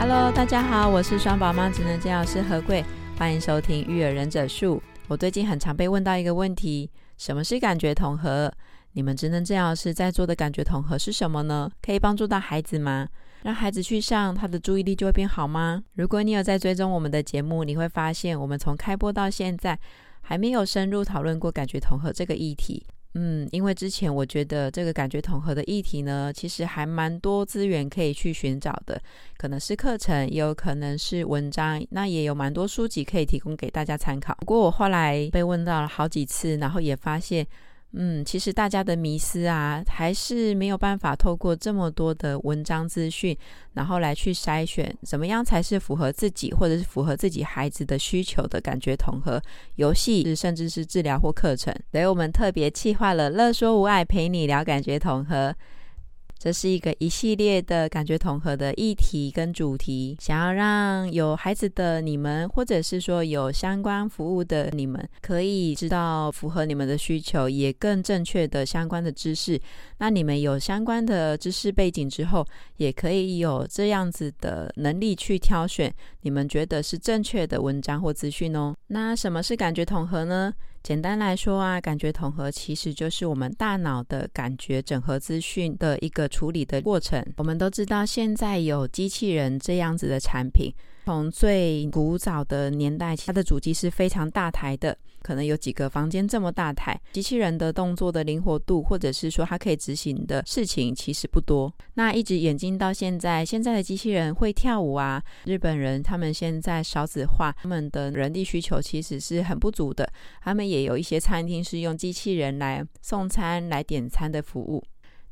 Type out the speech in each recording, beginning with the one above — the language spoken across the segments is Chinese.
Hello，大家好，我是双宝妈职能治疗师何贵。欢迎收听育儿忍者术。我最近很常被问到一个问题：什么是感觉统合？你们职能治疗师在做的感觉统合是什么呢？可以帮助到孩子吗？让孩子去上，他的注意力就会变好吗？如果你有在追踪我们的节目，你会发现我们从开播到现在还没有深入讨论过感觉统合这个议题。嗯，因为之前我觉得这个感觉统合的议题呢，其实还蛮多资源可以去寻找的，可能是课程，也有可能是文章，那也有蛮多书籍可以提供给大家参考。不过我后来被问到了好几次，然后也发现。嗯，其实大家的迷思啊，还是没有办法透过这么多的文章资讯，然后来去筛选，怎么样才是符合自己或者是符合自己孩子的需求的感觉统合游戏，甚至是治疗或课程。所以我们特别企划了“乐说无爱”，陪你聊感觉统合。这是一个一系列的感觉统合的议题跟主题，想要让有孩子的你们，或者是说有相关服务的你们，可以知道符合你们的需求，也更正确的相关的知识。那你们有相关的知识背景之后，也可以有这样子的能力去挑选你们觉得是正确的文章或资讯哦。那什么是感觉统合呢？简单来说啊，感觉统合其实就是我们大脑的感觉整合资讯的一个处理的过程。我们都知道，现在有机器人这样子的产品。从最古早的年代，它的主机是非常大台的，可能有几个房间这么大台。机器人的动作的灵活度，或者是说它可以执行的事情，其实不多。那一直演进到现在，现在的机器人会跳舞啊。日本人他们现在少子化，他们的人力需求其实是很不足的。他们也有一些餐厅是用机器人来送餐、来点餐的服务。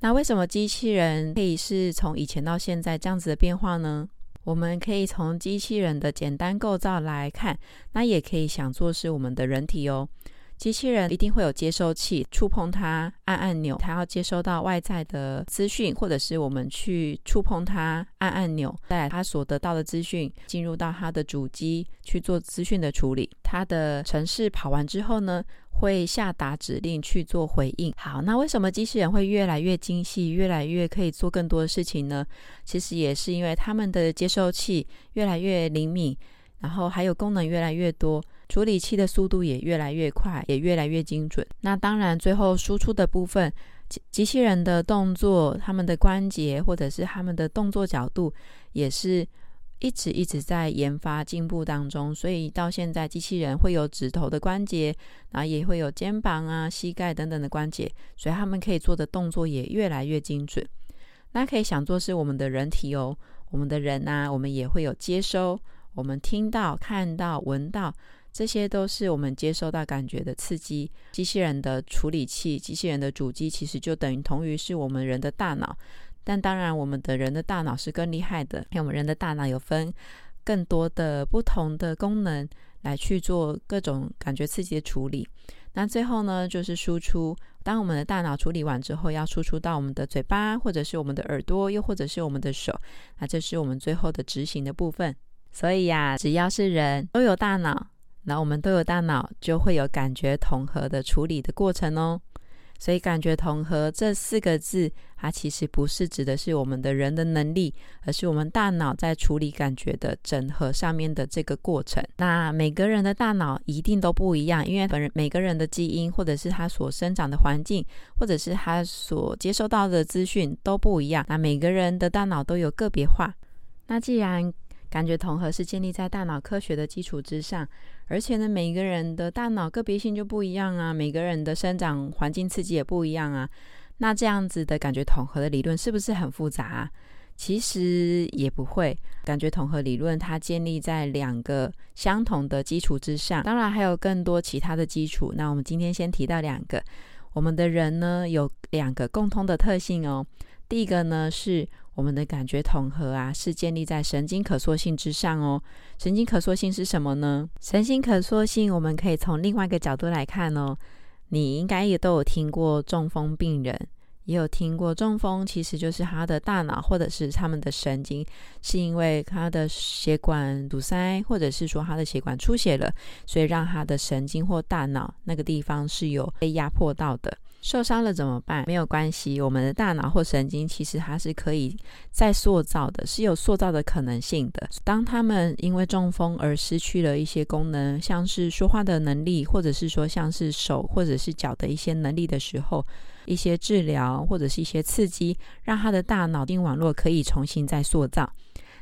那为什么机器人可以是从以前到现在这样子的变化呢？我们可以从机器人的简单构造来看，那也可以想做是我们的人体哦。机器人一定会有接收器，触碰它按按钮，它要接收到外在的资讯，或者是我们去触碰它按按钮，带它所得到的资讯进入到它的主机去做资讯的处理。它的程式跑完之后呢，会下达指令去做回应。好，那为什么机器人会越来越精细，越来越可以做更多的事情呢？其实也是因为他们的接收器越来越灵敏，然后还有功能越来越多，处理器的速度也越来越快，也越来越精准。那当然，最后输出的部分，机机器人的动作、他们的关节或者是他们的动作角度，也是。一直一直在研发进步当中，所以到现在机器人会有指头的关节，然后也会有肩膀啊、膝盖等等的关节，所以他们可以做的动作也越来越精准。那可以想做是我们的人体哦，我们的人呐、啊，我们也会有接收，我们听到、看到、闻到，这些都是我们接收到感觉的刺激。机器人的处理器、机器人的主机，其实就等于同于是我们人的大脑。但当然，我们的人的大脑是更厉害的，因为我们人的大脑有分更多的不同的功能来去做各种感觉刺激的处理。那最后呢，就是输出。当我们的大脑处理完之后，要输出到我们的嘴巴，或者是我们的耳朵，又或者是我们的手。那这是我们最后的执行的部分。所以呀，只要是人都有大脑，那我们都有大脑，就会有感觉统合的处理的过程哦。所以，感觉统合这四个字，它其实不是指的是我们的人的能力，而是我们大脑在处理感觉的整合上面的这个过程。那每个人的大脑一定都不一样，因为本人每个人的基因，或者是他所生长的环境，或者是他所接收到的资讯都不一样。那每个人的大脑都有个别化。那既然感觉统合是建立在大脑科学的基础之上，而且呢，每个人的大脑个别性就不一样啊，每个人的生长环境刺激也不一样啊。那这样子的感觉统合的理论是不是很复杂？其实也不会。感觉统合理论它建立在两个相同的基础之上，当然还有更多其他的基础。那我们今天先提到两个，我们的人呢有两个共通的特性哦。第一个呢是。我们的感觉统合啊，是建立在神经可塑性之上哦。神经可塑性是什么呢？神经可塑性，我们可以从另外一个角度来看哦。你应该也都有听过中风病人。也有听过中风，其实就是他的大脑或者是他们的神经，是因为他的血管堵塞，或者是说他的血管出血了，所以让他的神经或大脑那个地方是有被压迫到的。受伤了怎么办？没有关系，我们的大脑或神经其实它是可以再塑造的，是有塑造的可能性的。当他们因为中风而失去了一些功能，像是说话的能力，或者是说像是手或者是脚的一些能力的时候，一些治疗或者是一些刺激，让他的大脑筋网络可以重新再塑造。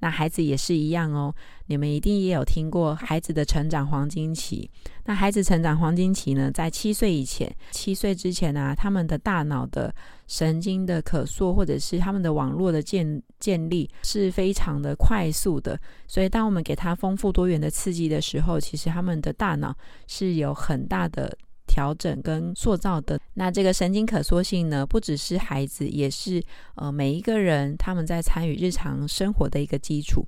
那孩子也是一样哦，你们一定也有听过孩子的成长黄金期。那孩子成长黄金期呢，在七岁以前，七岁之前呢、啊，他们的大脑的神经的可塑，或者是他们的网络的建建立是非常的快速的。所以，当我们给他丰富多元的刺激的时候，其实他们的大脑是有很大的。调整跟塑造的。那这个神经可塑性呢，不只是孩子，也是呃每一个人他们在参与日常生活的一个基础。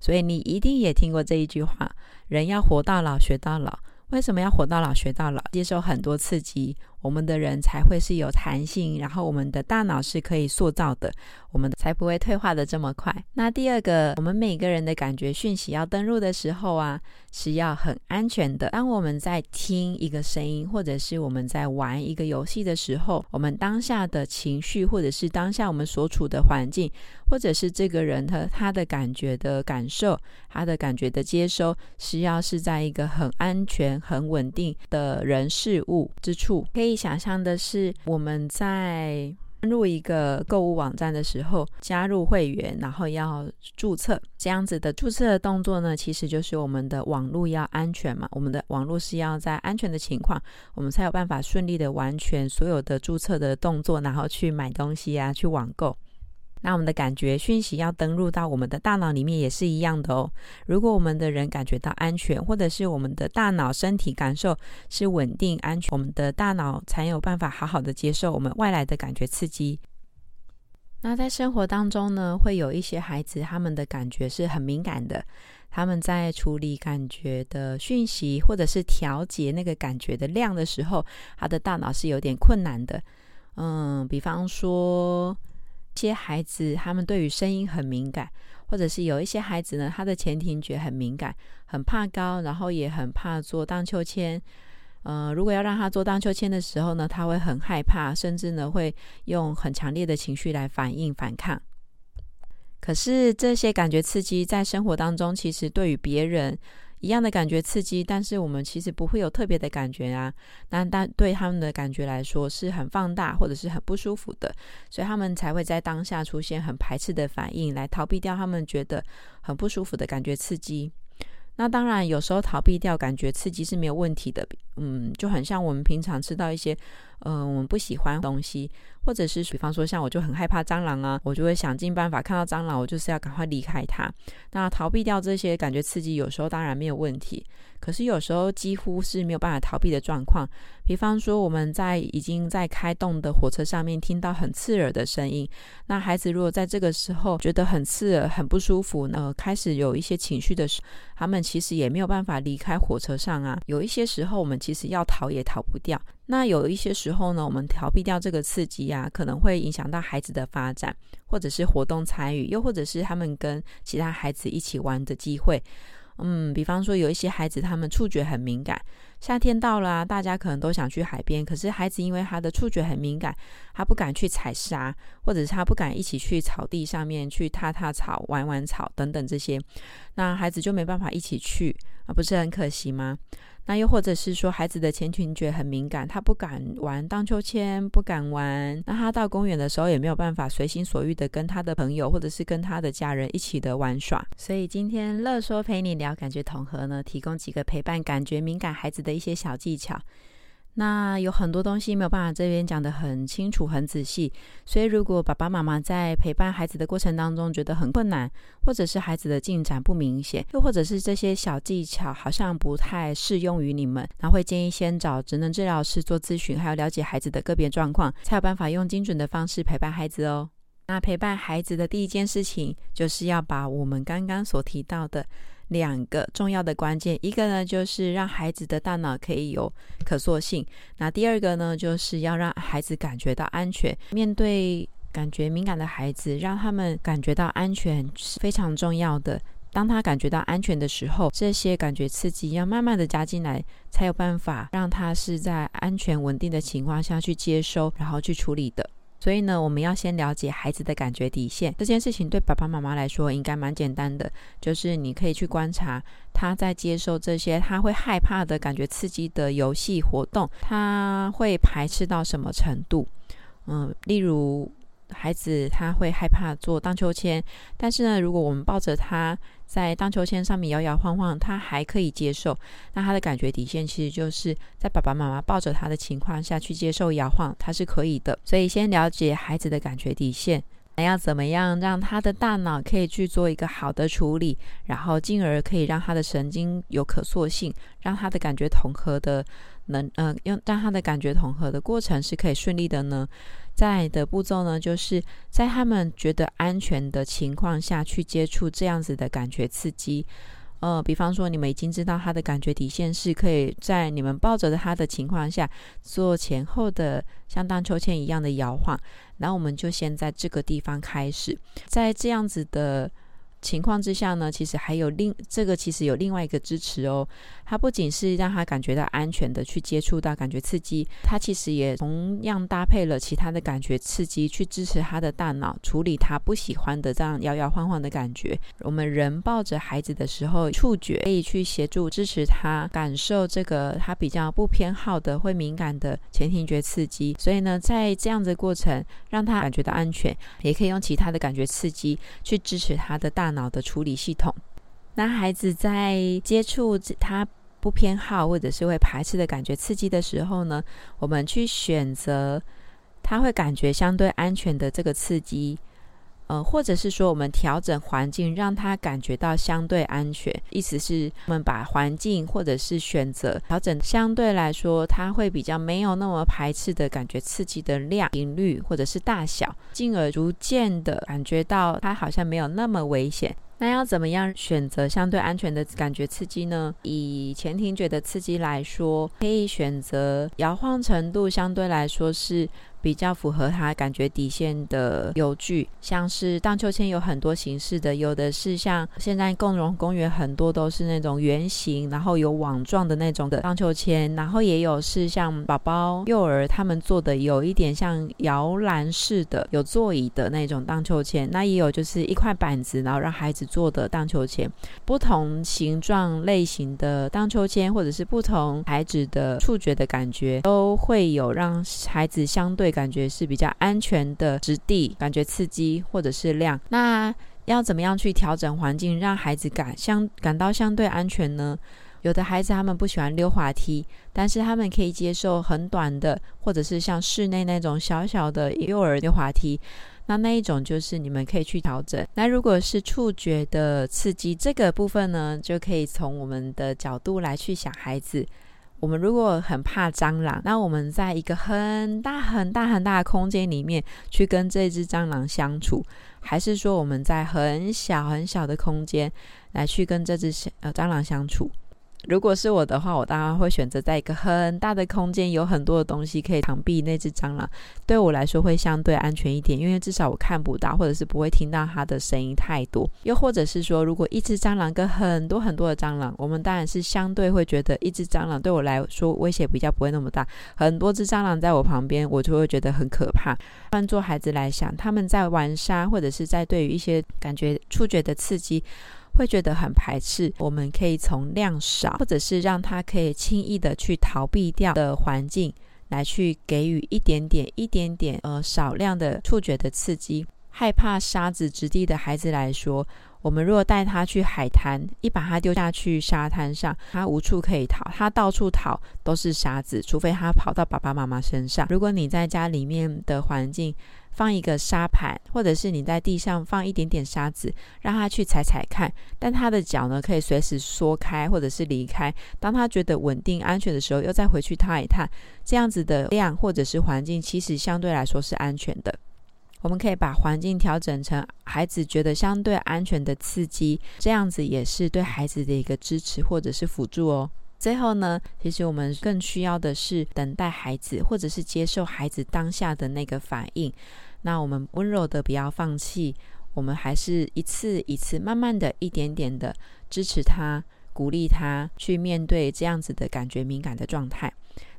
所以你一定也听过这一句话：人要活到老，学到老。为什么要活到老学到老？接受很多刺激，我们的人才会是有弹性，然后我们的大脑是可以塑造的，我们才不会退化的这么快。那第二个，我们每个人的感觉讯息要登录的时候啊，是要很安全的。当我们在听一个声音，或者是我们在玩一个游戏的时候，我们当下的情绪，或者是当下我们所处的环境，或者是这个人他他的感觉的感受，他的感觉的接收，是要是在一个很安全。很稳定的人事物之处，可以想象的是，我们在登入一个购物网站的时候，加入会员，然后要注册，这样子的注册的动作呢，其实就是我们的网络要安全嘛，我们的网络是要在安全的情况，我们才有办法顺利的完全所有的注册的动作，然后去买东西啊，去网购。那我们的感觉讯息要登入到我们的大脑里面也是一样的哦。如果我们的人感觉到安全，或者是我们的大脑身体感受是稳定安全，我们的大脑才有办法好好的接受我们外来的感觉刺激。那在生活当中呢，会有一些孩子，他们的感觉是很敏感的，他们在处理感觉的讯息，或者是调节那个感觉的量的时候，他的大脑是有点困难的。嗯，比方说。一些孩子他们对于声音很敏感，或者是有一些孩子呢，他的前庭觉很敏感，很怕高，然后也很怕坐荡秋千。呃，如果要让他坐荡秋千的时候呢，他会很害怕，甚至呢会用很强烈的情绪来反应反抗。可是这些感觉刺激在生活当中，其实对于别人。一样的感觉刺激，但是我们其实不会有特别的感觉啊。但但对他们的感觉来说是很放大或者是很不舒服的，所以他们才会在当下出现很排斥的反应，来逃避掉他们觉得很不舒服的感觉刺激。那当然，有时候逃避掉感觉刺激是没有问题的。嗯，就很像我们平常吃到一些，呃，我们不喜欢东西。或者是比方说，像我就很害怕蟑螂啊，我就会想尽办法看到蟑螂，我就是要赶快离开它。那逃避掉这些感觉刺激，有时候当然没有问题。可是有时候几乎是没有办法逃避的状况。比方说，我们在已经在开动的火车上面听到很刺耳的声音，那孩子如果在这个时候觉得很刺耳、很不舒服，呃开始有一些情绪的时候，他们其实也没有办法离开火车上啊。有一些时候，我们其实要逃也逃不掉。那有一些时候呢，我们逃避掉这个刺激啊，可能会影响到孩子的发展，或者是活动参与，又或者是他们跟其他孩子一起玩的机会。嗯，比方说有一些孩子，他们触觉很敏感，夏天到了啊，大家可能都想去海边，可是孩子因为他的触觉很敏感，他不敢去踩沙，或者是他不敢一起去草地上面去踏踏草、玩玩草等等这些，那孩子就没办法一起去啊，不是很可惜吗？那又或者是说，孩子的前庭觉很敏感，他不敢玩荡秋千，不敢玩。那他到公园的时候也没有办法随心所欲的跟他的朋友或者是跟他的家人一起的玩耍。所以今天乐说陪你聊感觉统合呢，提供几个陪伴感觉敏感孩子的一些小技巧。那有很多东西没有办法这边讲得很清楚、很仔细，所以如果爸爸妈妈在陪伴孩子的过程当中觉得很困难，或者是孩子的进展不明显，又或者是这些小技巧好像不太适用于你们，那会建议先找职能治疗师做咨询，还要了解孩子的个别状况，才有办法用精准的方式陪伴孩子哦。那陪伴孩子的第一件事情，就是要把我们刚刚所提到的两个重要的关键，一个呢就是让孩子的大脑可以有可塑性，那第二个呢就是要让孩子感觉到安全。面对感觉敏感的孩子，让他们感觉到安全是非常重要的。当他感觉到安全的时候，这些感觉刺激要慢慢的加进来，才有办法让他是在安全稳定的情况下去接收，然后去处理的。所以呢，我们要先了解孩子的感觉底线。这件事情对爸爸妈妈来说应该蛮简单的，就是你可以去观察他在接受这些他会害怕的感觉刺激的游戏活动，他会排斥到什么程度？嗯，例如。孩子他会害怕坐荡秋千，但是呢，如果我们抱着他在荡秋千上面摇摇晃晃，他还可以接受。那他的感觉底线其实就是在爸爸妈妈抱着他的情况下去接受摇晃，他是可以的。所以先了解孩子的感觉底线，那要怎么样让他的大脑可以去做一个好的处理，然后进而可以让他的神经有可塑性，让他的感觉统合的能，呃，用让他的感觉统合的过程是可以顺利的呢？在的步骤呢，就是在他们觉得安全的情况下去接触这样子的感觉刺激。呃，比方说你们已经知道他的感觉底线是可以在你们抱着他的情况下做前后的像荡秋千一样的摇晃，然后我们就先在这个地方开始，在这样子的。情况之下呢，其实还有另这个其实有另外一个支持哦。它不仅是让他感觉到安全的去接触到感觉刺激，它其实也同样搭配了其他的感觉刺激去支持他的大脑处理他不喜欢的这样摇摇晃晃的感觉。我们人抱着孩子的时候，触觉可以去协助支持他感受这个他比较不偏好的会敏感的前庭觉刺激。所以呢，在这样的过程让他感觉到安全，也可以用其他的感觉刺激去支持他的大大。脑的处理系统，那孩子在接触他不偏好或者是会排斥的感觉刺激的时候呢，我们去选择他会感觉相对安全的这个刺激。呃，或者是说，我们调整环境，让他感觉到相对安全。意思是，我们把环境或者是选择调整，相对来说，他会比较没有那么排斥的感觉，刺激的量、频率或者是大小，进而逐渐的感觉到他好像没有那么危险。那要怎么样选择相对安全的感觉刺激呢？以前庭觉的刺激来说，可以选择摇晃程度相对来说是比较符合他感觉底线的游具，像是荡秋千有很多形式的，有的是像现在共融公园很多都是那种圆形，然后有网状的那种的荡秋千，然后也有是像宝宝幼儿他们做的有一点像摇篮式的有座椅的那种荡秋千，那也有就是一块板子，然后让孩子做的荡秋千，不同形状类型的荡秋千或者是不同孩子的触觉的感觉，都会有让孩子相对。感觉是比较安全的质地，感觉刺激或者是量。那要怎么样去调整环境，让孩子感相感到相对安全呢？有的孩子他们不喜欢溜滑梯，但是他们可以接受很短的，或者是像室内那种小小的幼儿溜滑梯。那那一种就是你们可以去调整。那如果是触觉的刺激这个部分呢，就可以从我们的角度来去想孩子。我们如果很怕蟑螂，那我们在一个很大很大很大的空间里面去跟这只蟑螂相处，还是说我们在很小很小的空间来去跟这只呃蟑螂相处？如果是我的话，我当然会选择在一个很大的空间，有很多的东西可以藏蔽那只蟑螂，对我来说会相对安全一点，因为至少我看不到，或者是不会听到它的声音太多。又或者是说，如果一只蟑螂跟很多很多的蟑螂，我们当然是相对会觉得一只蟑螂对我来说威胁比较不会那么大，很多只蟑螂在我旁边，我就会觉得很可怕。换做孩子来想，他们在玩沙，或者是在对于一些感觉触觉的刺激。会觉得很排斥，我们可以从量少，或者是让他可以轻易的去逃避掉的环境，来去给予一点点、一点点呃少量的触觉的刺激。害怕沙子质地的孩子来说，我们如果带他去海滩，一把他丢下去沙滩上，他无处可以逃，他到处逃都是沙子，除非他跑到爸爸妈妈身上。如果你在家里面的环境，放一个沙盘，或者是你在地上放一点点沙子，让他去踩踩看。但他的脚呢，可以随时缩开或者是离开。当他觉得稳定安全的时候，又再回去踏一踏。这样子的量或者是环境，其实相对来说是安全的。我们可以把环境调整成孩子觉得相对安全的刺激，这样子也是对孩子的一个支持或者是辅助哦。最后呢，其实我们更需要的是等待孩子，或者是接受孩子当下的那个反应。那我们温柔的不要放弃，我们还是一次一次、慢慢的一点点的支持他、鼓励他去面对这样子的感觉敏感的状态。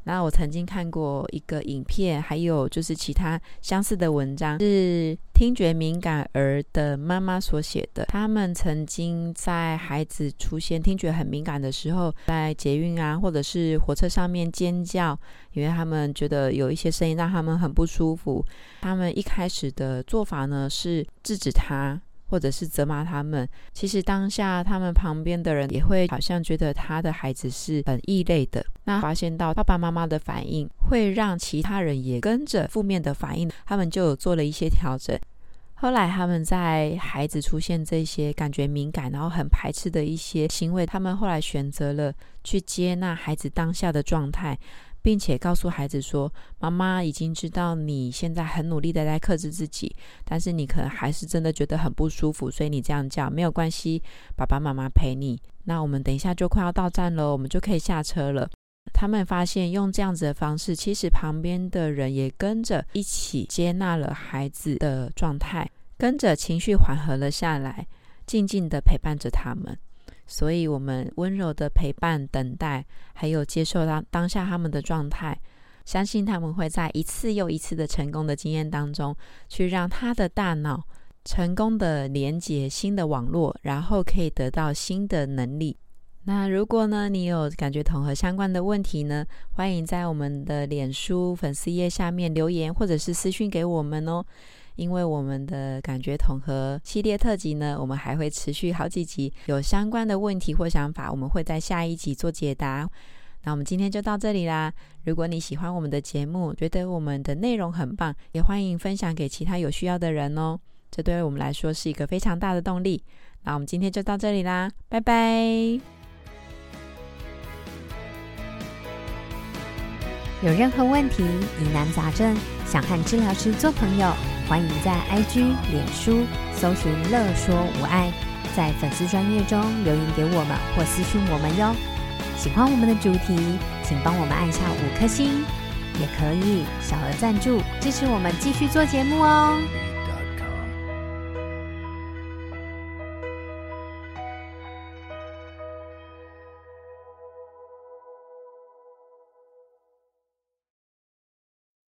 那我曾经看过一个影片，还有就是其他相似的文章，是听觉敏感儿的妈妈所写的。他们曾经在孩子出现听觉很敏感的时候，在捷运啊，或者是火车上面尖叫，因为他们觉得有一些声音让他们很不舒服。他们一开始的做法呢，是制止他。或者是责骂他们，其实当下他们旁边的人也会好像觉得他的孩子是很异类的。那发现到爸爸妈妈的反应会让其他人也跟着负面的反应，他们就有做了一些调整。后来他们在孩子出现这些感觉敏感，然后很排斥的一些行为，他们后来选择了去接纳孩子当下的状态。并且告诉孩子说：“妈妈已经知道你现在很努力的在克制自己，但是你可能还是真的觉得很不舒服，所以你这样叫没有关系，爸爸妈妈陪你。那我们等一下就快要到站了，我们就可以下车了。”他们发现用这样子的方式，其实旁边的人也跟着一起接纳了孩子的状态，跟着情绪缓和了下来，静静的陪伴着他们。所以，我们温柔的陪伴、等待，还有接受当当下他们的状态，相信他们会在一次又一次的成功的经验当中，去让他的大脑成功的连接新的网络，然后可以得到新的能力。那如果呢，你有感觉统合相关的问题呢，欢迎在我们的脸书粉丝页下面留言，或者是私讯给我们哦。因为我们的感觉统合系列特辑呢，我们还会持续好几集，有相关的问题或想法，我们会在下一集做解答。那我们今天就到这里啦。如果你喜欢我们的节目，觉得我们的内容很棒，也欢迎分享给其他有需要的人哦。这对我们来说是一个非常大的动力。那我们今天就到这里啦，拜拜。有任何问题、疑难杂症，想和治疗师做朋友，欢迎在 IG、脸书搜寻“乐说无碍”，在粉丝专页中留言给我们或私讯我们哟。喜欢我们的主题，请帮我们按下五颗星，也可以小额赞助支持我们继续做节目哦。